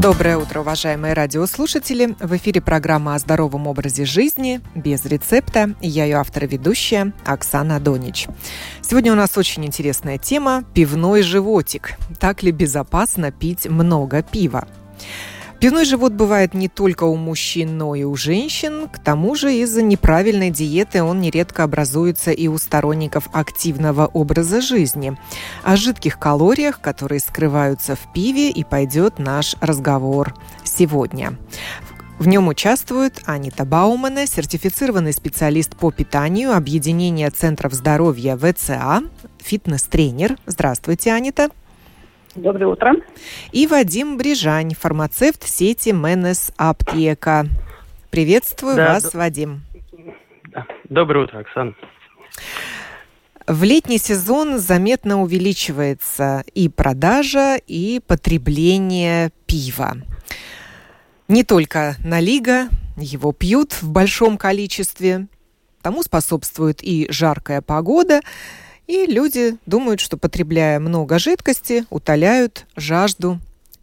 Доброе утро, уважаемые радиослушатели. В эфире программа о здоровом образе жизни без рецепта. Я ее автор и ведущая Оксана Донич. Сегодня у нас очень интересная тема – пивной животик. Так ли безопасно пить много пива? Пивной живот бывает не только у мужчин, но и у женщин. К тому же из-за неправильной диеты он нередко образуется и у сторонников активного образа жизни. О жидких калориях, которые скрываются в пиве, и пойдет наш разговор сегодня. В нем участвуют Анита Баумана, сертифицированный специалист по питанию объединения Центров здоровья ВЦА, фитнес-тренер. Здравствуйте, Анита. Доброе утро. И Вадим Брижань, фармацевт сети Менес Аптека. Приветствую да, вас, д... Вадим. Да. Доброе утро, Оксана. В летний сезон заметно увеличивается и продажа, и потребление пива. Не только налига, его пьют в большом количестве. Тому способствует и жаркая погода – и люди думают, что потребляя много жидкости, утоляют жажду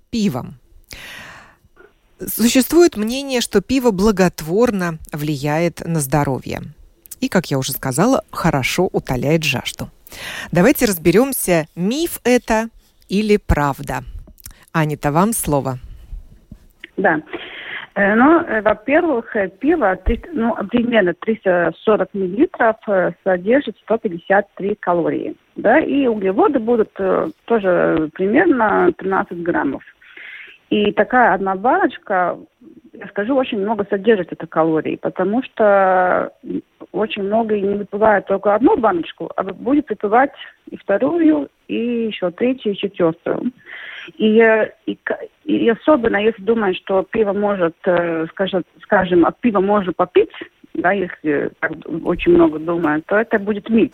пивом. Существует мнение, что пиво благотворно влияет на здоровье. И, как я уже сказала, хорошо утоляет жажду. Давайте разберемся, миф это или правда. Анита, вам слово. Да. Э, ну, э, во-первых, э, пиво ну, примерно 340 миллилитров содержит 153 калории. Да, и углеводы будут тоже примерно 13 граммов. И такая одна баночка, я скажу, очень много содержит это калорий, потому что очень много не выпивает только одну баночку, а будет выпивать и вторую, и еще третью, и четвертую. И, и, и особенно если думаешь, что пиво может, э, скажем, скажем, от пива можно попить, да, если так очень много думают, то это будет миф.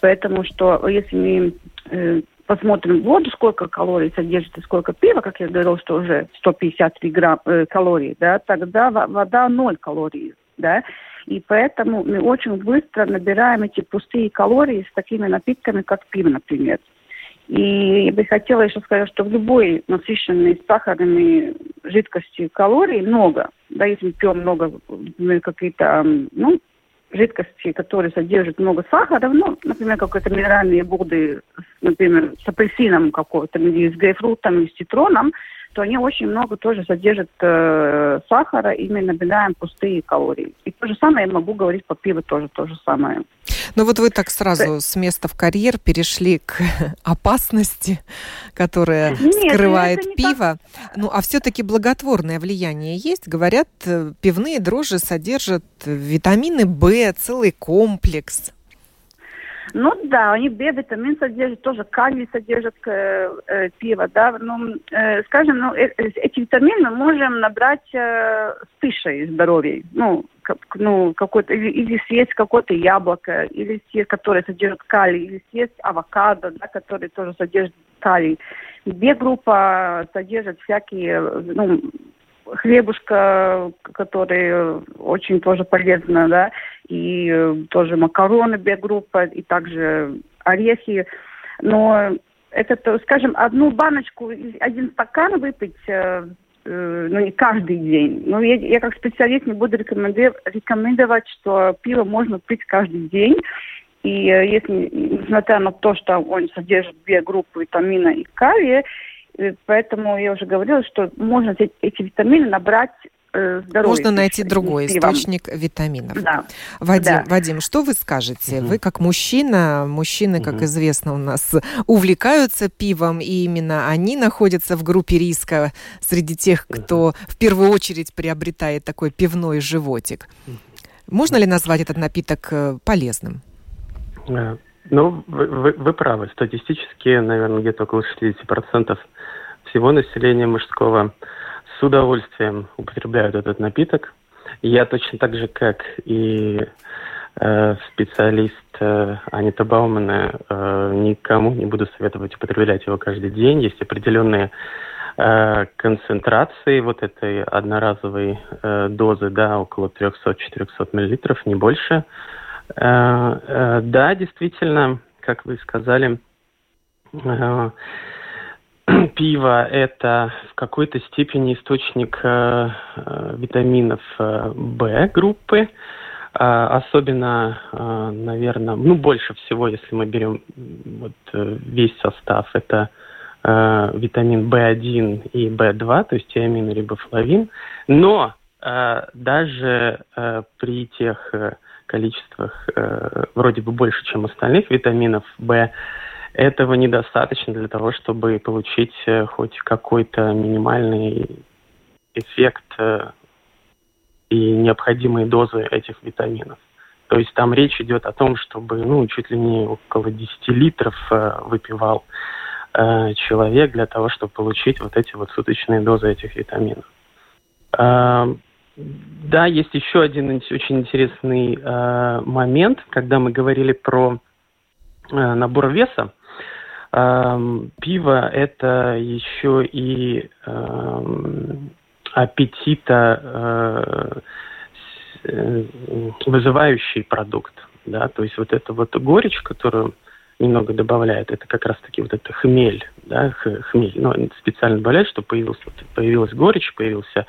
Поэтому что если мы э, посмотрим воду, сколько калорий содержит и сколько пива, как я говорил, что уже 153 грамм э, калорий, да, тогда вода 0 калорий, да. И поэтому мы очень быстро набираем эти пустые калории с такими напитками, как пиво, например. И я бы хотела еще сказать, что в любой насыщенной сахарными жидкости калорий много. Да, если мы пьем много какие-то, ну, жидкости, которые содержат много сахара, ну, например, какие-то минеральные воды, например, с апельсином какой-то, или с грейпфрутом, или с цитроном, то они очень много тоже содержат э, сахара, и мы набираем пустые калории. И то же самое я могу говорить по пиву тоже то же самое. Ну вот вы так сразу с места в карьер перешли к опасности, которая Нет, ну скрывает пиво. Так... Ну а все-таки благотворное влияние есть. Говорят, э, пивные дрожжи содержат витамины В, целый комплекс. Ну да, они Б-витамин содержат, тоже калий содержат э, э, пиво, да. Ну, э, скажем, ну, э, э эти витамины мы можем набрать э, с пищей здоровья. Ну, как, ну, какой-то, или, или съесть какое-то яблоко, или съесть, которое содержит калий, или съесть авокадо, да, который тоже содержит калий. Б-группа содержит всякие, ну, хлебушка, который очень тоже полезно, да, и э, тоже макароны Б-группа, и также орехи. Но это, скажем, одну баночку, один стакан выпить, э, э, ну, не каждый день. Но я, я как специалист не буду рекомендовать, что пиво можно пить каждый день. И если, несмотря на то, что он содержит две группы витамина и калия, поэтому я уже говорила, что можно эти витамины набрать э, Можно найти другой источник витаминов. Да. Вадим, да. Вадим, что вы скажете? Угу. Вы как мужчина, мужчины, как угу. известно, у нас увлекаются пивом, и именно они находятся в группе риска среди тех, кто в первую очередь приобретает такой пивной животик. Можно ли назвать этот напиток э, полезным? Э, ну, вы, вы, вы правы. Статистически, наверное, где-то около 60% всего населения мужского с удовольствием употребляют этот напиток. Я точно так же, как и э, специалист э, Анита Баумана, э, никому не буду советовать употреблять его каждый день. Есть определенные э, концентрации вот этой одноразовой э, дозы, да, около 300-400 миллилитров, не больше. Э, э, да, действительно, как вы сказали, э, пиво – это в какой-то степени источник э, э, витаминов э, В группы, особенно, наверное, ну, больше всего, если мы берем вот весь состав, это витамин В1 и В2, то есть тиамин и рибофлавин. Но даже при тех количествах вроде бы больше, чем остальных витаминов В, этого недостаточно для того, чтобы получить э, хоть какой-то минимальный эффект э, и необходимые дозы этих витаминов. То есть там речь идет о том, чтобы ну, чуть ли не около 10 литров э, выпивал человек для того, чтобы получить вот эти вот суточные дозы этих витаминов. Да, есть еще один очень интересный э, момент, когда мы говорили про э, набор веса. Эм, пиво это еще и эм, аппетита э, вызывающий продукт, да, то есть вот эта вот горечь, которую немного добавляет, это как раз-таки вот это хмель, да, хмель, но ну, специально добавляет, чтобы появился, появилась горечь, появился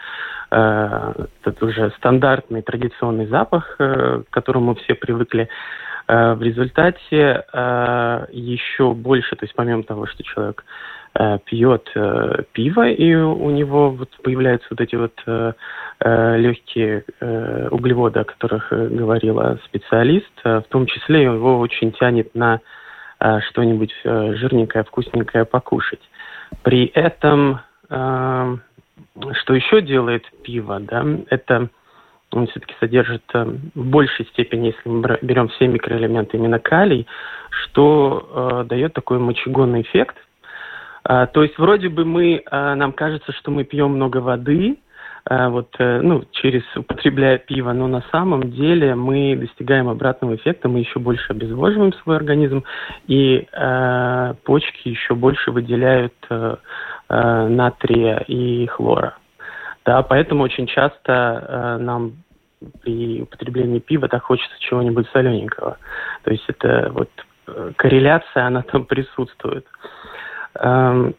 э, этот уже стандартный традиционный запах, э, к которому все привыкли, в результате э, еще больше, то есть помимо того, что человек э, пьет пиво, и у него вот появляются вот эти вот легкие углеводы, о которых говорила специалист, в том числе его очень тянет на что-нибудь жирненькое, вкусненькое покушать. При этом, что еще делает пиво, да, это он все-таки содержит э, в большей степени, если мы берем все микроэлементы, именно калий, что э, дает такой мочегонный эффект. Э, то есть вроде бы мы, э, нам кажется, что мы пьем много воды, э, вот, э, ну, через употребляя пиво, но на самом деле мы достигаем обратного эффекта, мы еще больше обезвоживаем свой организм, и э, почки еще больше выделяют э, э, натрия и хлора. Да, поэтому очень часто э, нам при употреблении пива так хочется чего-нибудь солененького. То есть это вот э, корреляция, она там присутствует. Эм,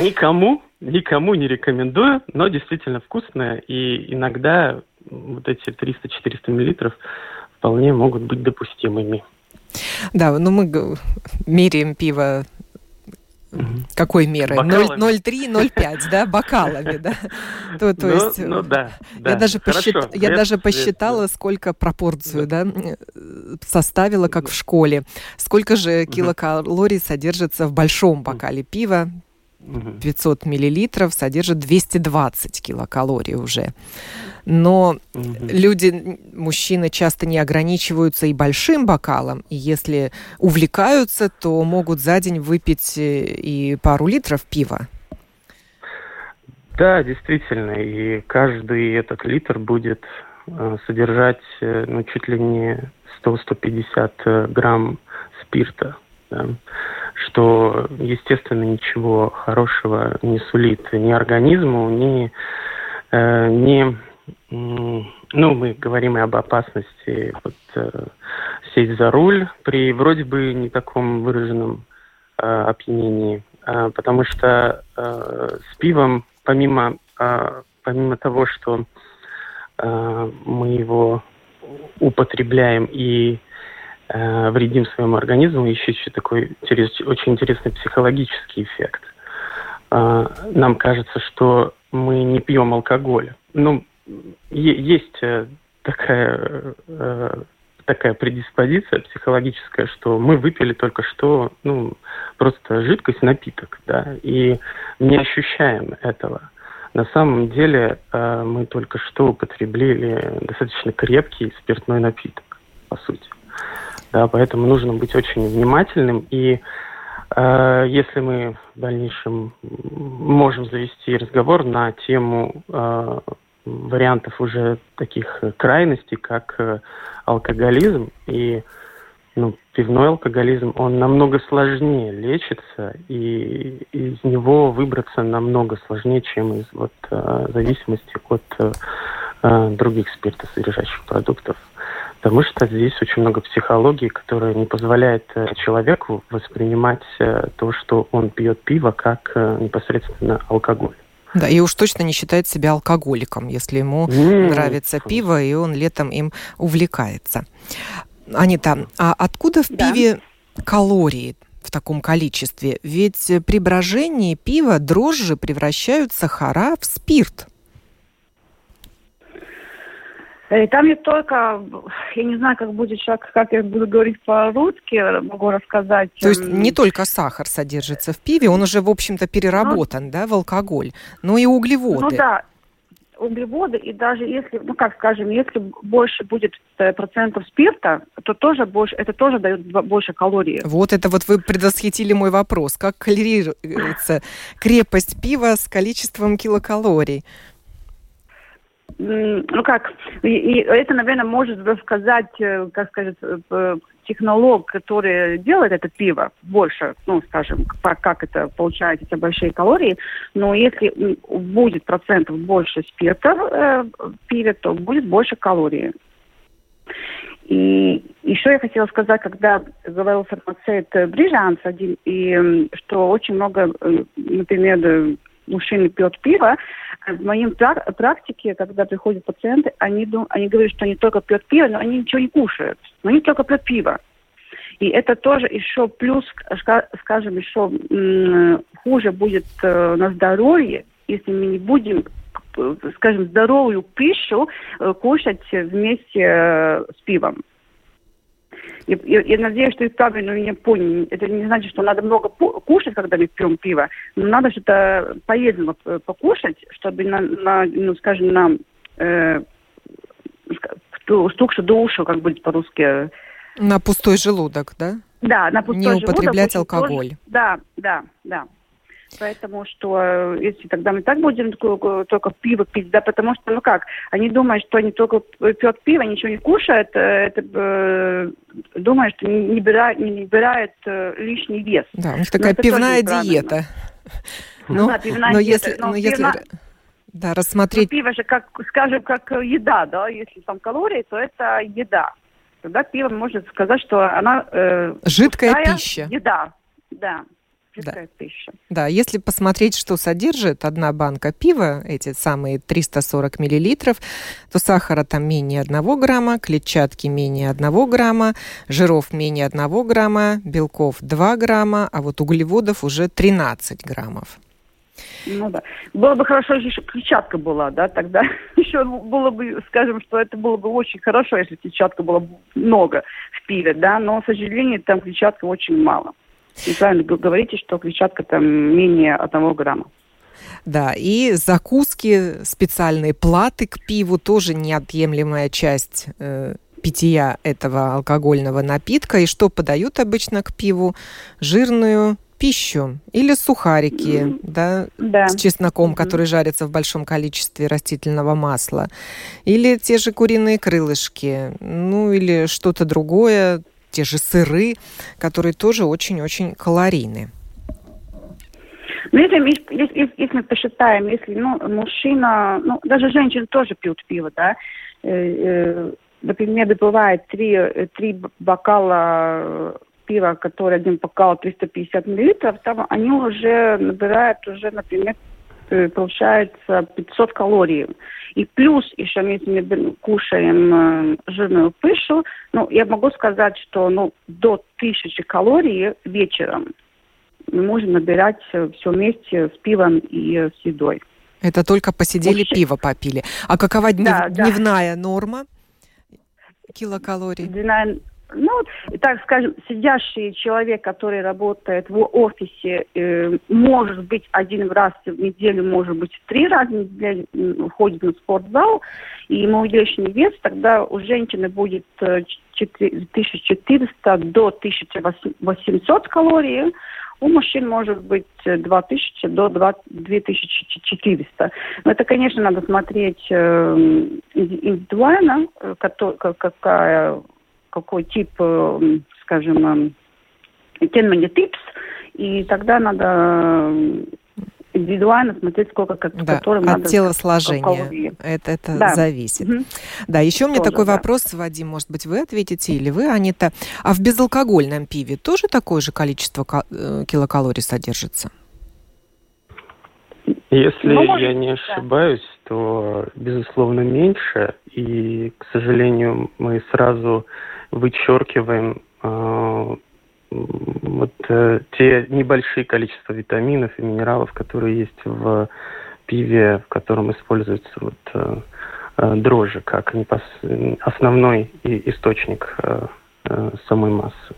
никому, никому не рекомендую, но действительно вкусное. И иногда вот эти 300-400 миллилитров вполне могут быть допустимыми. Да, ну мы меряем пиво какой меры? 0,3, 0,5, да, бокалами, да? То, то ну, есть, ну, да, да. Я, даже посчит... я даже посчитала, сколько пропорцию, да, составила, как в школе. Сколько же килокалорий содержится в большом бокале пива? 500 миллилитров содержит 220 килокалорий уже. Но угу. люди, мужчины часто не ограничиваются и большим бокалом, и если увлекаются, то могут за день выпить э, и пару литров пива. Да, действительно, и каждый этот литр будет э, содержать э, ну, чуть ли не 100-150 грамм спирта, да, что, естественно, ничего хорошего не сулит ни организму, ни, э, ни ну, мы говорим и об опасности вот, э, сесть за руль при вроде бы не таком выраженном э, опьянении, э, потому что э, с пивом, помимо, э, помимо того, что э, мы его употребляем и э, вредим своему организму, еще еще такой очень интересный психологический эффект. Э, нам кажется, что мы не пьем алкоголь. Ну, есть э, такая э, такая предиспозиция психологическая, что мы выпили только что, ну, просто жидкость, напиток, да, и не ощущаем этого. На самом деле э, мы только что употребили достаточно крепкий спиртной напиток, по сути. Да, поэтому нужно быть очень внимательным и э, если мы в дальнейшем можем завести разговор на тему э, вариантов уже таких крайностей, как э, алкоголизм. И ну, пивной алкоголизм, он намного сложнее лечится, и из него выбраться намного сложнее, чем из вот, э, зависимости от э, других спиртосодержащих продуктов. Потому что здесь очень много психологии, которая не позволяет человеку воспринимать то, что он пьет пиво, как непосредственно алкоголь. Да, и уж точно не считает себя алкоголиком, если ему mm. нравится пиво, и он летом им увлекается. Анита, а откуда в да. пиве калории в таком количестве? Ведь при брожении пива дрожжи превращают сахара в спирт. И там не только, я не знаю, как будет сейчас, как я буду говорить по-русски, могу рассказать. То есть не только сахар содержится в пиве, он уже, в общем-то, переработан, ну, да, в алкоголь, но и углеводы. Ну да, углеводы, и даже если, ну как скажем, если больше будет э, процентов спирта, то тоже больше, это тоже дает больше калорий. Вот это вот вы предвосхитили мой вопрос. Как калорируется крепость пива с количеством килокалорий? Ну как, и, и это, наверное, может рассказать, э, как сказать, э, технолог, который делает это пиво больше, ну, скажем, как это получает эти большие калории, но если будет процентов больше спирта э, в пиве, то будет больше калорий. И еще я хотела сказать, когда говорил фармацевт Брижанс один, и что очень много, например, мужчины пьет пиво, в моей практике, когда приходят пациенты, они, дум, они говорят, что они только пьют пиво, но они ничего не кушают. Но они только пьют пиво. И это тоже еще плюс, скажем, еще хуже будет э, на здоровье, если мы не будем скажем, здоровую пищу э, кушать вместе э, с пивом. Я, я надеюсь, что вы правильно меня поняли. Это не значит, что надо много кушать, когда мы пьем пиво, но надо что-то полезного покушать, чтобы, на, на, ну, скажем, нам э, стукши душу, как будет по-русски. На пустой желудок, да? Да, на пустой не желудок. Не употреблять алкоголь. Тоже, да, да, да. Поэтому что э, если тогда мы так будем только пиво пить, да, потому что, ну как, они думают, что они только пьют пиво, ничего не кушают, э, это э, думают, что не, набирает, не набирает э, лишний вес. Да, у них такая пивная диета. Ну, да, пивная но диета. Если, но, но если, да, рассмотреть... Ну, пиво же, как, скажем, как еда, да, если там калории, то это еда. Тогда пиво можно сказать, что она... Э, Жидкая пища. Еда, да да. пища. Да, если посмотреть, что содержит одна банка пива, эти самые 340 миллилитров, то сахара там менее 1 грамма, клетчатки менее 1 грамма, жиров менее 1 грамма, белков 2 грамма, а вот углеводов уже 13 граммов. Ну да. Было бы хорошо, если клетчатка была, да, тогда еще было бы, скажем, что это было бы очень хорошо, если клетчатка было много в пиве, да, но, к сожалению, там клетчатка очень мало. И правильно говорите, что клетчатка там менее одного грамма. Да, и закуски, специальные платы к пиву тоже неотъемлемая часть э, питья этого алкогольного напитка. И что подают обычно к пиву? Жирную пищу или сухарики, mm, да, да, с чесноком, mm-hmm. который жарится в большом количестве растительного масла, или те же куриные крылышки, ну или что-то другое, те же сыры, которые тоже очень-очень калорийны. Ну, если, если, если мы посчитаем, если ну, мужчина, ну, даже женщины тоже пьют пиво, да, э, э, например, бывает три, три бокала пива, который один бокал 350 миллилитров, там они уже набирают уже, например, Э, получается 500 калорий. И плюс еще мы кушаем э, жирную пищу, ну, я могу сказать, что ну, до 1000 калорий вечером мы можем набирать э, все вместе с пивом и с едой. Это только посидели, Вообще. пиво попили. А какова днев... да, дневная да. норма килокалорий? Дневная ну, так скажем, сидящий человек, который работает в офисе, э, может быть, один раз в неделю, может быть, три раза в неделю ходит на спортзал, и ему лишний вес, тогда у женщины будет 1400 э, до 1800 калорий, у мужчин может быть 2000 до 2400. Но это, конечно, надо смотреть э, индивидуально, какая какой тип, э, скажем, термине типс, и тогда надо индивидуально смотреть, сколько как, да, которым от надо телосложения. Это, это да. зависит. Угу. Да, еще у меня тоже, такой да. вопрос, Вадим, может быть, вы ответите или вы, Анита. А в безалкогольном пиве тоже такое же количество э, килокалорий содержится? Если ну, я не ошибаюсь, да. то, безусловно, меньше. И, к сожалению, мы сразу вычеркиваем э, вот э, те небольшие количества витаминов и минералов, которые есть в пиве, в котором используется вот, э, э, дрожжи как непос... основной источник э, э, самой массы.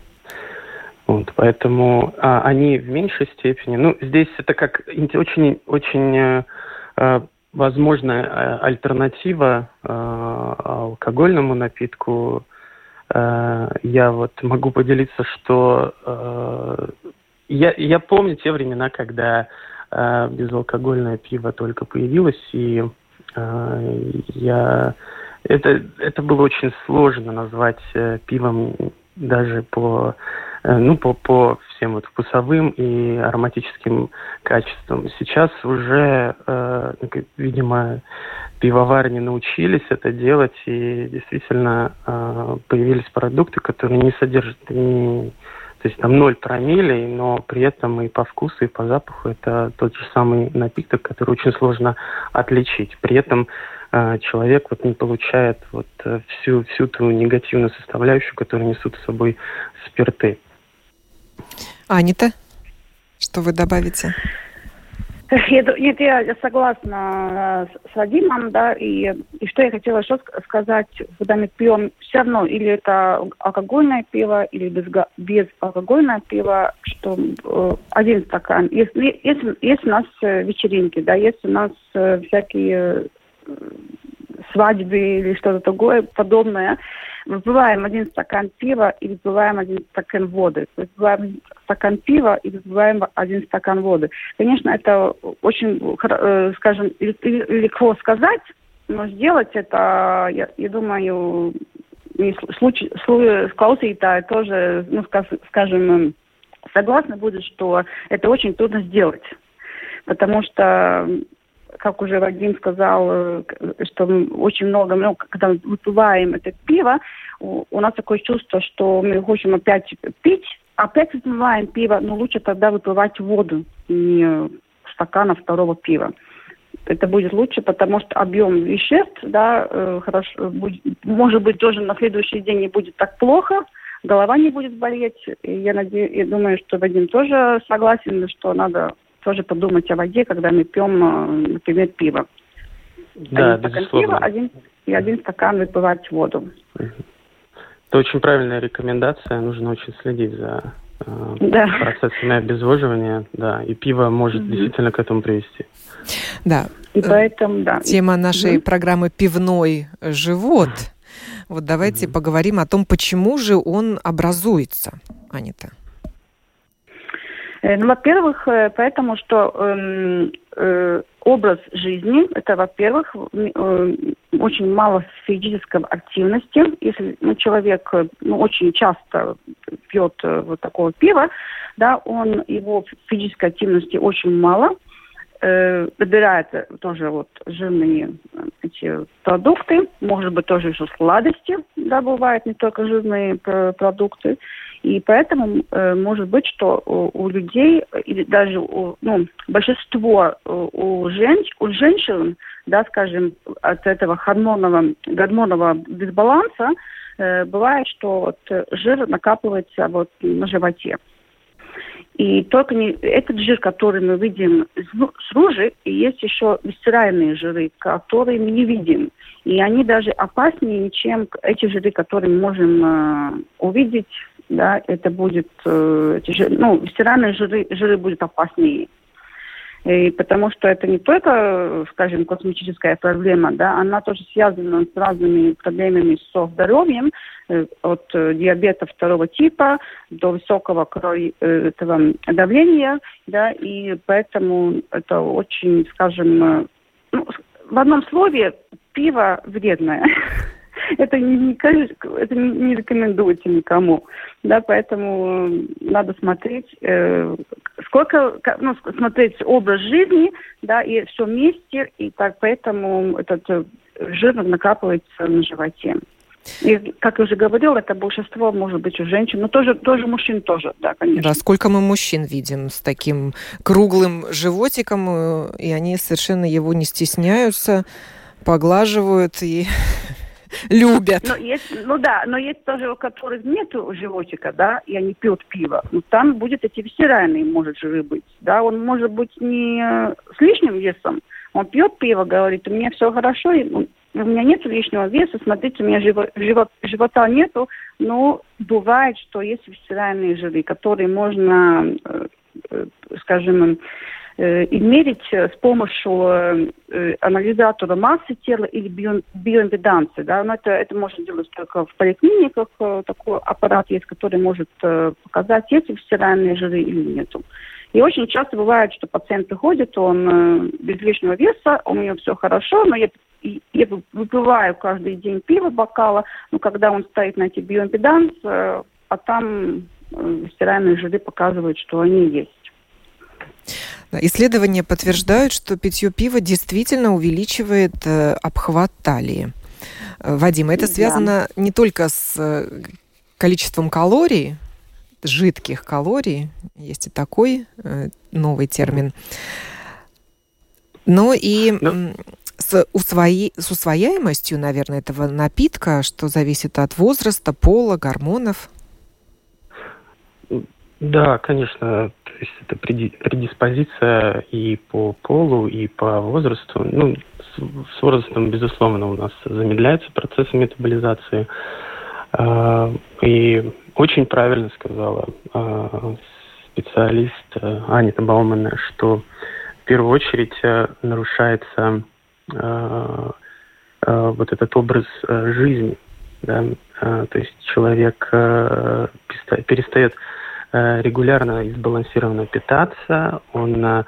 Вот, поэтому а, они в меньшей степени. Ну, здесь это как очень, очень э, э возможная э, альтернатива э, алкогольному напитку я вот могу поделиться, что э, я, я помню те времена, когда э, безалкогольное пиво только появилось, и я это, это было очень сложно назвать пивом даже по ну, по, по всем вот вкусовым и ароматическим качествам. Сейчас уже, э, видимо, пивоварни научились это делать, и действительно э, появились продукты, которые не содержат ни, то есть там ноль промиллей, но при этом и по вкусу, и по запаху это тот же самый напиток, который очень сложно отличить. При этом э, человек вот не получает вот э, всю, всю ту негативную составляющую, которую несут с собой спирты. Анита, что вы добавите? Нет, я согласна э, с Вадимом, да, и, и что я хотела еще сказать, когда мы пьем, все равно, или это алкогольное пиво, или без, безалкогольное пиво, что э, один стакан. Если, если, если у нас э, вечеринки, да, если у нас всякие свадьбы или что-то такое подобное, выпиваем один стакан пива и выпиваем один стакан воды. Выпиваем стакан пива и выпиваем один стакан воды. Конечно, это очень, э, скажем, легко сказать, но сделать это, я, я думаю, случай, клаусītāji тоже, ну, скажем, согласны будет, что это очень трудно сделать. Потому что как уже Вадим сказал, э, что очень много, ну, когда мы выпиваем это пиво, у, у нас такое чувство, что мы хотим опять пить, опять выпиваем пиво, но лучше тогда выпивать воду, не стакана второго пива. Это будет лучше, потому что объем веществ, да, э, хорошо, будет, может быть, тоже на следующий день не будет так плохо, голова не будет болеть. И я, надеюсь, я думаю, что Вадим тоже согласен, что надо тоже подумать о воде, когда мы пьем, э, например, пиво. Да, один стакан безусловно. пива один, и один стакан выпивать воду. Это очень правильная рекомендация. Нужно очень следить за э, да. процессами обезвоживания. Да, и пиво может угу. действительно к этому привести. Да. И поэтому, да. Тема нашей угу. программы «Пивной живот». Вот давайте угу. поговорим о том, почему же он образуется, Анита. Э, ну, во-первых, э, поэтому что э, э, образ жизни, это, во-первых, э, очень мало физической активности. Если ну, человек ну, очень часто пьет э, вот такого пива, да, он, его физической активности очень мало, э, выбирает тоже вот жирные эти продукты, может быть тоже еще сладости, да, бывают не только жирные продукты. И поэтому э, может быть, что у, у людей, или даже у, ну, большинство э, у, женщ, у женщин, да, скажем, от этого гормонового, гормонового дисбаланса, э, бывает, что вот жир накапливается вот на животе. И только не, этот жир, который мы видим снаружи, и есть еще висцеральные жиры, которые мы не видим. И они даже опаснее, чем эти жиры, которые мы можем э, увидеть да, это будет, э, ну, стиральные жиры, жиры будут опаснее. И потому что это не только, скажем, косметическая проблема, да, она тоже связана с разными проблемами со здоровьем, э, от э, диабета второго типа до высокого крови, этого давления, да, и поэтому это очень, скажем, ну, в одном слове, пиво вредное. это не, это не рекомендуется никому. Да, поэтому надо смотреть, э, сколько, ну, смотреть образ жизни, да, и все вместе, и так поэтому этот э, жир накапливается на животе. И, как я уже говорил, это большинство может быть у женщин, но тоже, тоже мужчин тоже, да, конечно. Да, сколько мы мужчин видим с таким круглым животиком, э, и они совершенно его не стесняются, поглаживают и любят. Но есть, ну да, но есть тоже, у которых нет животика, да, и они пьют пиво. Ну, там будет эти висеральные, может, жиры быть. Да, он может быть не с лишним весом, он пьет пиво, говорит, у меня все хорошо, и, у меня нет лишнего веса, смотрите, у меня живот, живот, живота нету, но бывает, что есть висцеральные жиры, которые можно, э, э, скажем, э, измерить с помощью анализатора массы тела или био, биоимпеданции. Да? Но это, это можно делать только в поликлиниках. Такой аппарат есть, который может показать, есть висцеральные жиры или нету. И очень часто бывает, что пациент приходит, он э, без лишнего веса, у него все хорошо, но я, я выпиваю каждый день пиво бокала, но когда он стоит на эти биоимпеданс, э, а там э, стиральные жиры показывают, что они есть. Исследования подтверждают, что питье пива действительно увеличивает э, обхват талии. Э, Вадим, это связано да. не только с э, количеством калорий, жидких калорий, есть и такой новый термин. Но и ну. с, усвои, с усвояемостью, наверное, этого напитка, что зависит от возраста, пола, гормонов. Да, конечно, то есть это предиспозиция и по полу, и по возрасту. Ну, с, возрастом, безусловно, у нас замедляется процесс метаболизации. Э, и очень правильно сказала э, специалист э, Анита Баумана, что в первую очередь э, нарушается э, вот этот образ жизни. Да? То есть человек перестает регулярно и сбалансированно питаться, он э,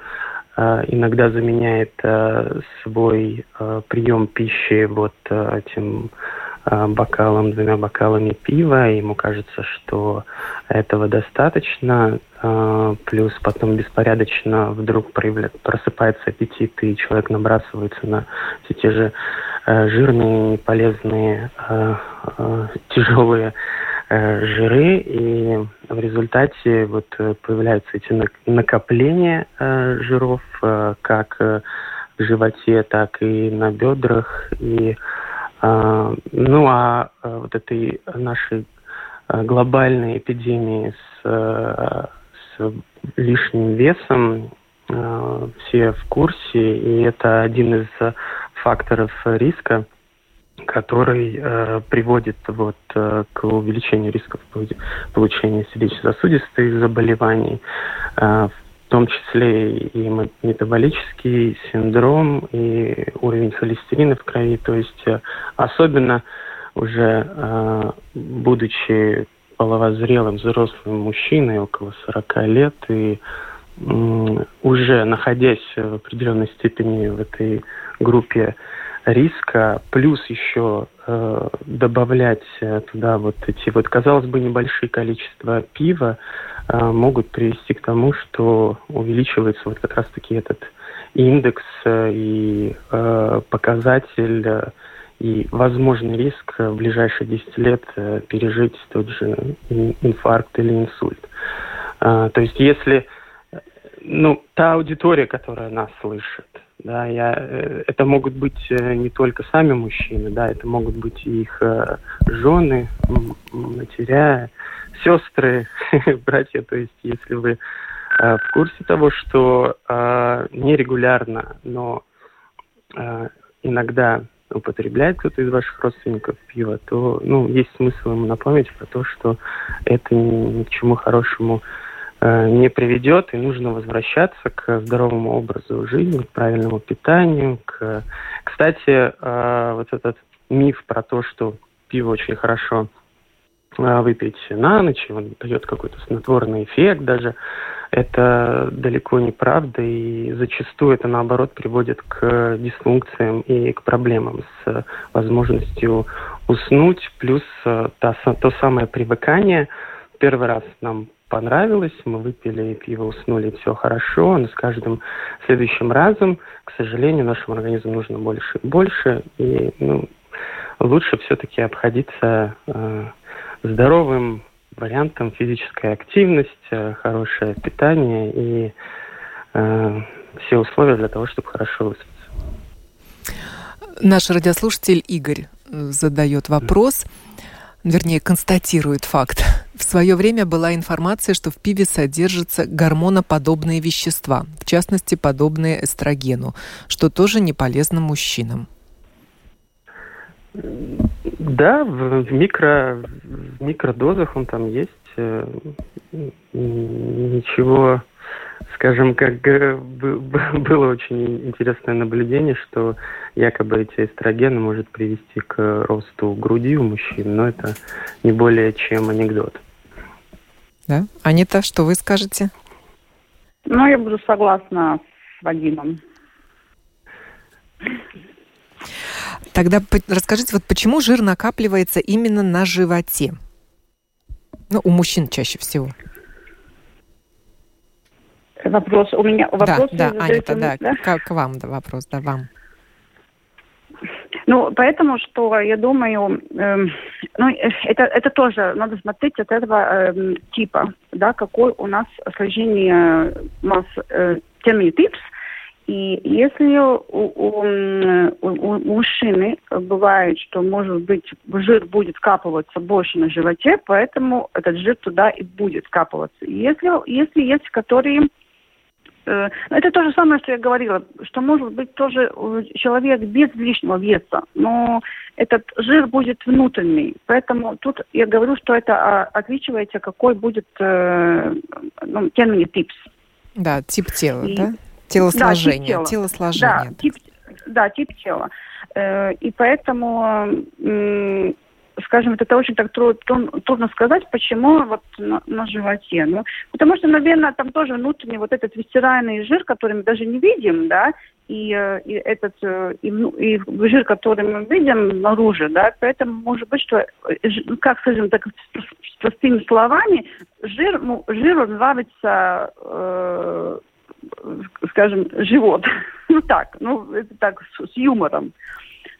иногда заменяет э, свой э, прием пищи вот э, этим Э, бокалом, двумя бокалами пива, ему кажется, что этого достаточно, э, плюс потом беспорядочно вдруг просыпается аппетит, и человек набрасывается на все те же э, жирные, полезные, тяжелые жиры, и в результате вот появляются эти накопления жиров как в животе, так и на бедрах, и ну а, вот этой нашей глобальной эпидемии с, с лишним весом все в курсе, и это один из факторов риска, который э, приводит вот э, к увеличению рисков получения сердечно-сосудистых заболеваний, э, в том числе и метаболический синдром, и уровень холестерина в крови. То есть э, особенно уже э, будучи половозрелым взрослым мужчиной около 40 лет и уже находясь в определенной степени в этой группе риска, плюс еще э, добавлять туда вот эти вот, казалось бы, небольшие количества пива, Э, могут привести к тому, что увеличивается вот как раз-таки этот индекс э, и э, показатель и возможный риск в ближайшие 10 лет пережить тот же инфаркт или инсульт. То есть если ну, та аудитория, которая нас слышит, да, я, это могут быть не только сами мужчины, да, это могут быть их жены, матеря, сестры, братья, то есть если вы э, в курсе того, что э, нерегулярно, но э, иногда употребляет кто-то из ваших родственников пиво, то ну, есть смысл ему напомнить про то, что это ни к чему хорошему э, не приведет, и нужно возвращаться к здоровому образу жизни, к правильному питанию. К... Кстати, э, вот этот миф про то, что пиво очень хорошо выпить на ночь, он дает какой-то снотворный эффект даже. это далеко не правда, и зачастую это, наоборот, приводит к дисфункциям и к проблемам с возможностью уснуть, плюс э, то, то самое привыкание. Первый раз нам понравилось, мы выпили пиво, уснули, все хорошо, но с каждым следующим разом, к сожалению, нашему организму нужно больше и больше, и ну, лучше все-таки обходиться э, здоровым вариантом физическая активность, э, хорошее питание и э, все условия для того, чтобы хорошо выспаться. Наш радиослушатель Игорь э, задает вопрос, вернее, констатирует факт. В свое время была информация, что в пиве содержатся гормоноподобные вещества, в частности, подобные эстрогену, что тоже не полезно мужчинам. Да, в, микро, в микродозах он там есть. Э, ничего, скажем, как было очень интересное наблюдение, что якобы эти эстрогены может привести к росту груди у мужчин, но это не более чем анекдот. Да? Анита, что вы скажете? Ну, я буду согласна с Вадимом. Тогда расскажите, вот почему жир накапливается именно на животе? Ну, у мужчин чаще всего. Вопрос у меня. Вопрос да, да, Анита, да, да? К, к вам да, вопрос, да, вам. Ну, поэтому что я думаю, э, ну, это, это тоже надо смотреть от этого э, типа, да, какой у нас сложение масс э, темный типс, и если у, у, у, у мужчины бывает, что, может быть, жир будет капываться больше на животе, поэтому этот жир туда и будет капываться. Если, если есть которые... Э, это то же самое, что я говорила, что может быть тоже человек без лишнего веса, но этот жир будет внутренний. Поэтому тут я говорю, что это а, отличивается, какой будет э, ну, термин типс. Да, тип тела, и, да? Телосложение. Да, тип тела. Телосложение. Да, тип, да, тип тела. Э, и поэтому, скажем, это очень так трудно, сказать, почему вот на, на животе. Ну, потому что, наверное, там тоже внутренний вот этот висцеральный жир, который мы даже не видим, да, и, э, и этот э, и, и жир, который мы видим наружу, да, поэтому может быть, что, ну, как скажем так, с простыми словами, жир, ну, жиру нравится э, скажем, живот. ну так, ну это так с, с юмором.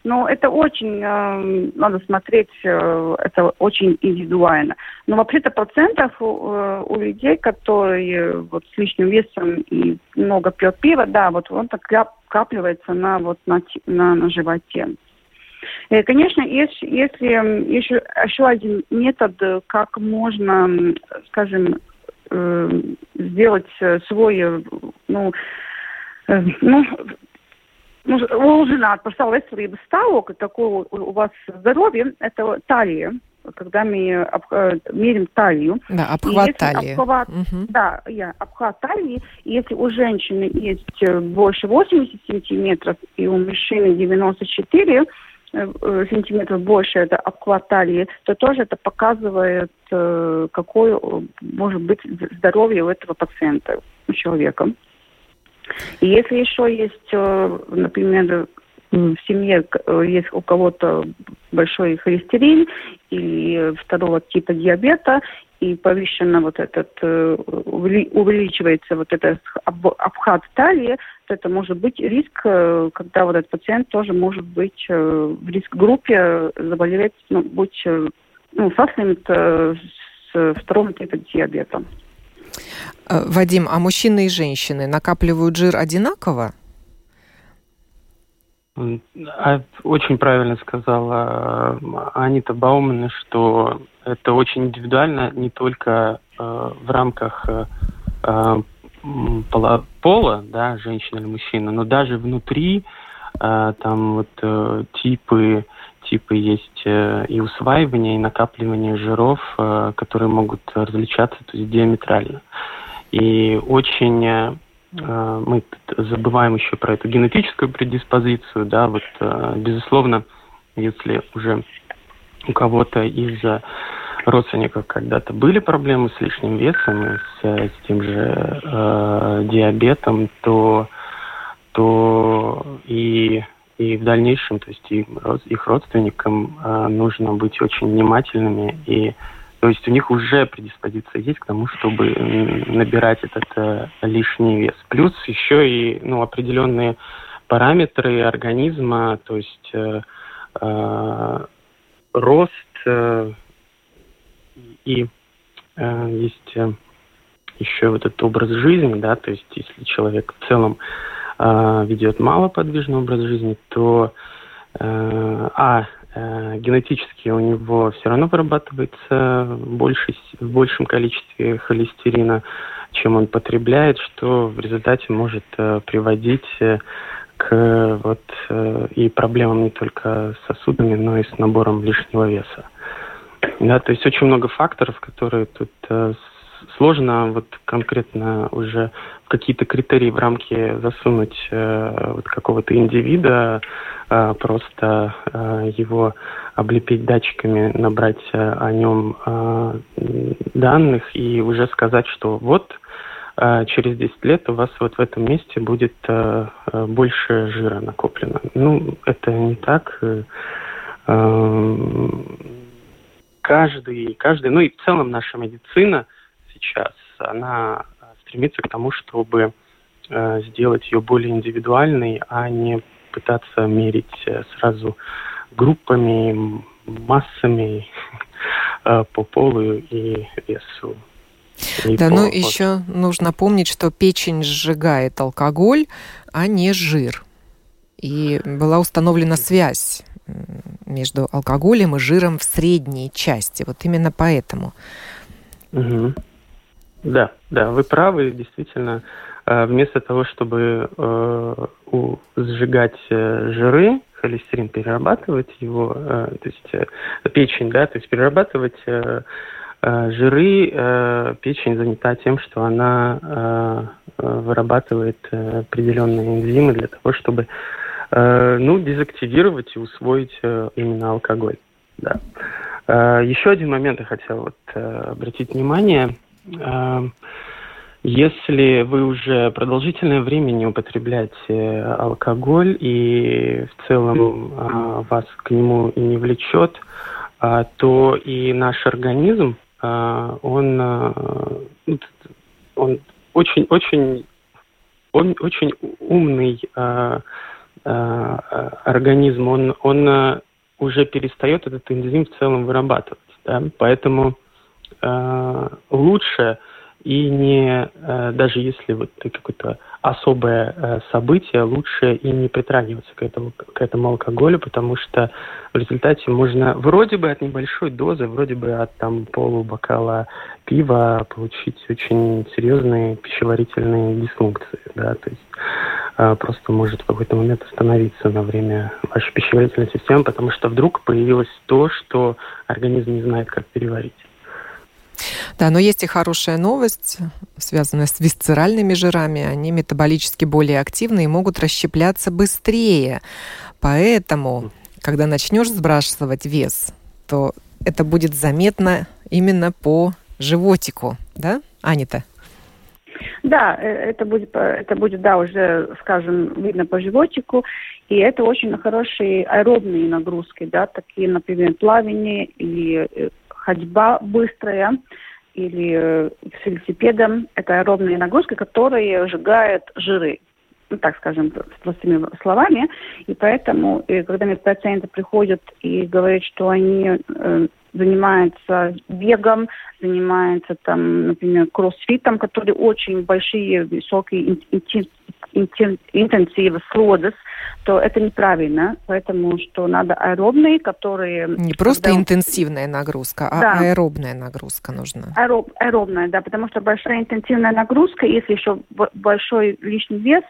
Но это очень, э, надо смотреть, э, это очень индивидуально. Но вообще-то процентов у, э, у людей, которые вот с лишним весом и много пьет пива, да, вот он так капливается на, вот, на, на, на животе. И, конечно, есть, если еще, еще один метод, как можно, скажем, э, сделать э, свой, э, ну, э, ну, ну, улучшена просто veselības stāvokli, такое у вас здоровье, это талия, когда мы об, мерим талию. Да, обхват талии. Обхват, угу. Да, я, обхват талии. Если у женщины есть больше 80 сантиметров и у мужчины 94 Э, сантиметров больше это обхват талии, то тоже это показывает, э, какое может быть здоровье у этого пациента, у человека. И если еще есть, э, например, в семье есть у кого-то большой холестерин или второго типа диабета, и повышенно вот этот, э, увеличивается вот этот обхват талии, то это может быть риск, э, когда вот этот пациент тоже может быть э, в риск-группе заболеть, ну, быть ну, с второго типа диабета. Вадим, а мужчины и женщины накапливают жир одинаково? А, очень правильно сказала Анита Баумана, что это очень индивидуально не только э, в рамках э, э пола, да, женщина или мужчина, но даже внутри э, там вот э, типы типы есть э, и усваивание, и накапливание жиров, э, которые могут различаться то есть диаметрально. И очень э, мы забываем еще про эту генетическую предиспозицию, да, вот безусловно, если уже у кого-то из родственников когда-то были проблемы с лишним весом с, с тем же э, диабетом, то, то и, и в дальнейшем, то есть и, их родственникам э, нужно быть очень внимательными и то есть у них уже предиспозиция есть к тому, чтобы набирать этот э, лишний вес. Плюс еще и ну, определенные параметры организма, то есть э, э, рост э, и э, есть э, еще вот этот образ жизни, да, то есть если человек в целом э, ведет малоподвижный образ жизни, то э, а э, генетически у него все равно вырабатывается больше, в большем количестве холестерина, чем он потребляет, что в результате может э, приводить э, к вот э, и проблемам не только с сосудами, но и с набором лишнего веса. Да, то есть очень много факторов, которые тут э, сложно вот конкретно уже в какие-то критерии в рамки засунуть э, вот какого-то индивида, э, просто э, его облепить датчиками, набрать э, о нем э, данных и уже сказать, что вот э, через 10 лет у вас вот в этом месте будет э, э больше жира накоплено. Ну, это не так. Э, каждый, каждый, ну и в целом наша медицина сейчас, она стремится к тому, чтобы э, сделать ее более индивидуальной, а не пытаться мерить э, сразу группами, массами э, по полу и весу. И да, по, ну еще нужно помнить, что печень сжигает алкоголь, а не жир. И была установлена связь между алкоголем и жиром в средней части. Вот именно поэтому. Угу. Да, да, вы правы, действительно. Э, вместо того, чтобы э, сжигать э, жиры, холестерин перерабатывать его, э, то есть печень, да, то есть перерабатывать жиры, печень занята тем, что она вырабатывает определенные энзимы для того, чтобы ну, дезактивировать и усвоить именно алкоголь. Да. Э, еще один момент я хотел вот, обратить внимание. Если вы уже продолжительное время не употребляете алкоголь и в целом вас к нему и не влечет, то и наш организм, он, ну, он очень, очень, он очень умный организм, он, он уже перестает этот энзим в целом вырабатывать. Да? Поэтому э, лучше и не, э, даже если вот какое-то особое э, событие, лучше и не притрагиваться к этому, к этому алкоголю, потому что в результате можно вроде бы от небольшой дозы, вроде бы от там полубокала пива получить очень серьезные пищеварительные дисфункции, да, то есть э, просто может в какой-то момент остановиться на время вашей пищеварительной системы, потому что вдруг появилось то, что организм не знает, как переварить. Да, но есть и хорошая новость, связанная с висцеральными жирами. Они метаболически более активны и могут расщепляться быстрее. Поэтому, когда начнешь сбрасывать вес, то это будет заметно именно по животику, да, Анита? Да, э, это будет, это будет, да, уже, скажем, видно по животику, и это очень хорошие аэробные нагрузки, да, такие, например, плавание или э, ходьба быстрая или э, с велосипедом. Это аэробные нагрузки, которые сжигают жиры ну, так скажем, простыми словами. И поэтому, и когда мне пациенты приходят и говорят, что они э, занимаются бегом, занимаются там, например, кроссфитом, которые очень большие, высокие интенсивы, слодос, то это неправильно, поэтому что надо аэробные, которые... Не просто когда... интенсивная нагрузка, а да. аэробная нагрузка нужна. Аэроб, аэробная, да, потому что большая интенсивная нагрузка, если еще большой лишний вес,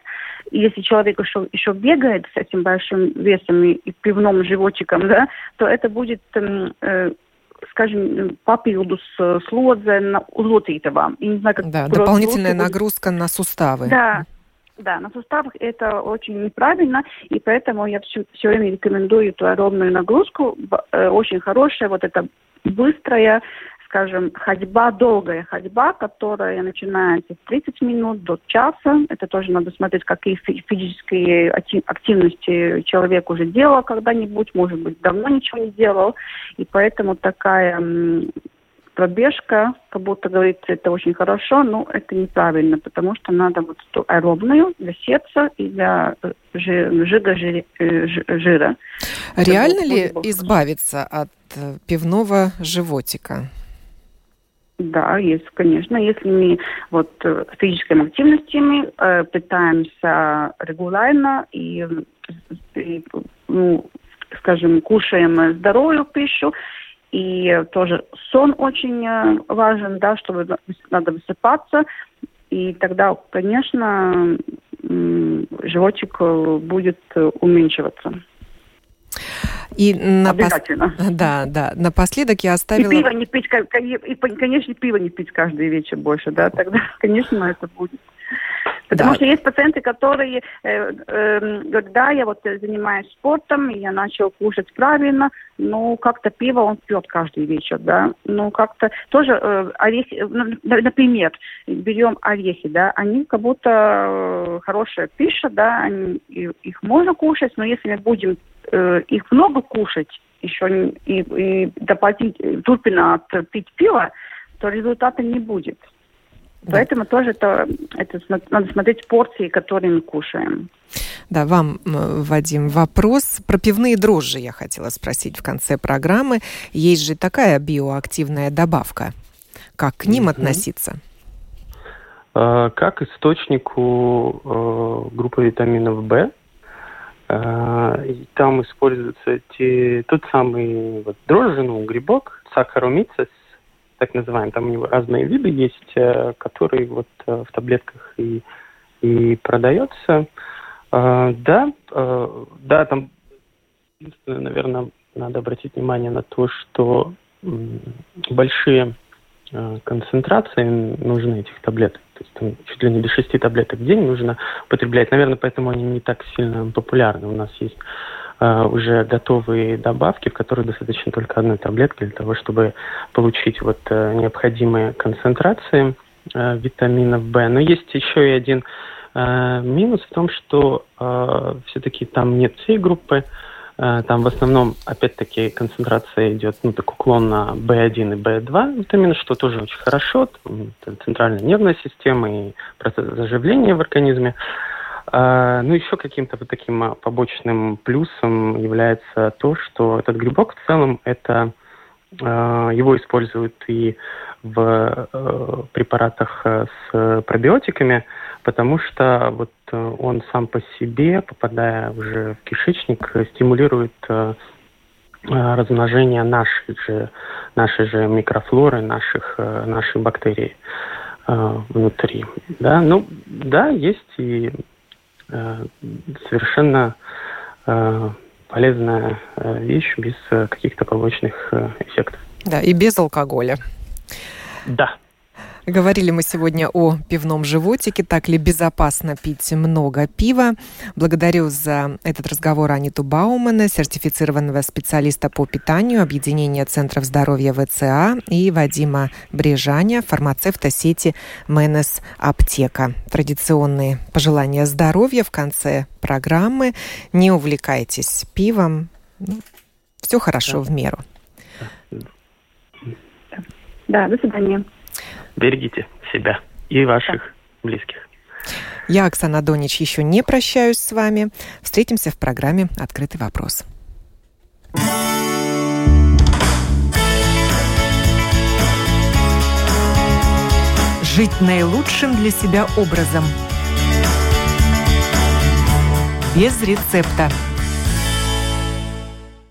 если человек еще, еще бегает с этим большим весом и, и пивным животиком, да, то это будет эм, э, скажем, papildus slodze uzlocītavām. Да, дополнительная нагрузка на суставы. Да, да, на суставах это очень неправильно, и поэтому я все, все время рекомендую эту аэробную нагрузку, э, очень хорошая, вот эта быстрая, скажем, ходьба, долгая ходьба, которая начинается с 30 минут до часа. Это тоже надо смотреть, какие физические активности человек уже делал когда-нибудь, может быть, давно ничего не делал. И поэтому такая пробежка, как будто говорится, это очень хорошо, но это неправильно, потому что надо вот эту аэробную для сердца и для э, жига, э, жира. Реально ли избавиться от э, пивного животика? Да, есть, конечно. Если мы вот физическими активностями э, пытаемся регулярно и, и ну, скажем, кушаем здоровую пищу, и тоже сон очень э, важен, да, чтобы надо высыпаться. И тогда, конечно, животик э, будет э, уменьшиваться. И на Обязательно. Да, да. Напоследок я оставила... И пиво не пить, и, конечно, пиво не пить каждый вечер больше, да, тогда, конечно, это будет. Потому да. что есть пациенты, которые, э, э, когда я вот занимаюсь спортом, я начал кушать правильно, ну, как-то пиво он пьет каждый вечер, да. Ну, как-то тоже э, орехи, ну, например, берем орехи, да, они как будто э, хорошая пища, да, они, их можно кушать, но если мы будем э, их много кушать, еще и, и доплатить тупина от пить пива, то результата не будет. Да. Поэтому тоже это, это надо смотреть порции, которые мы кушаем. Да, вам, Вадим, вопрос про пивные дрожжи я хотела спросить в конце программы. Есть же такая биоактивная добавка. Как к ним mm-hmm. относиться? А, как источнику э, группы витаминов В. Э, там используется те, тот самый вот, дрожжи, ну, грибок, сахаромицес, так называемый. Там разные виды есть, э, которые вот э, в таблетках и, и продается. Э, да, да, там, наверное, надо обратить внимание на то, что большие концентрации нужны этих таблеток. То есть там чуть ли не до 6 таблеток в день нужно употреблять. Наверное, поэтому они не так сильно популярны. У нас есть уже готовые добавки, в которых достаточно только одной таблетки для того, чтобы получить вот э, необходимые концентрации э, витаминов В. Но есть еще и один минус в том, что все-таки там нет всей группы, там в основном, опять-таки, концентрация идет, ну, так уклон на B1 и B2 витамины, что тоже очень хорошо. Центральная нервная система и процесс заживления в организме. А, ну, еще каким-то вот таким а, побочным плюсом является то, что этот грибок в целом это а, его используют и в э, препаратах э, с пробиотиками, потому что вот э, он сам по себе, попадая уже в кишечник, стимулирует размножение нашей же, нашей же микрофлоры, наших, наших бактерий внутри. Да, ну, да, есть и совершенно э, полезная э, вещь без каких-то побочных эффектов. Да, и без алкоголя. Да. Говорили мы сегодня о пивном животике. Так ли безопасно пить много пива? Благодарю за этот разговор Аниту Баумана, сертифицированного специалиста по питанию Объединения Центров здоровья ВЦА, и Вадима Брежаня, фармацевта сети Менес Аптека. Традиционные пожелания здоровья в конце программы. Не увлекайтесь пивом. Ну, Все хорошо да. в меру. Да, до свидания берегите себя и ваших близких. Я, Оксана Донич, еще не прощаюсь с вами. Встретимся в программе «Открытый вопрос». Жить наилучшим для себя образом. Без рецепта.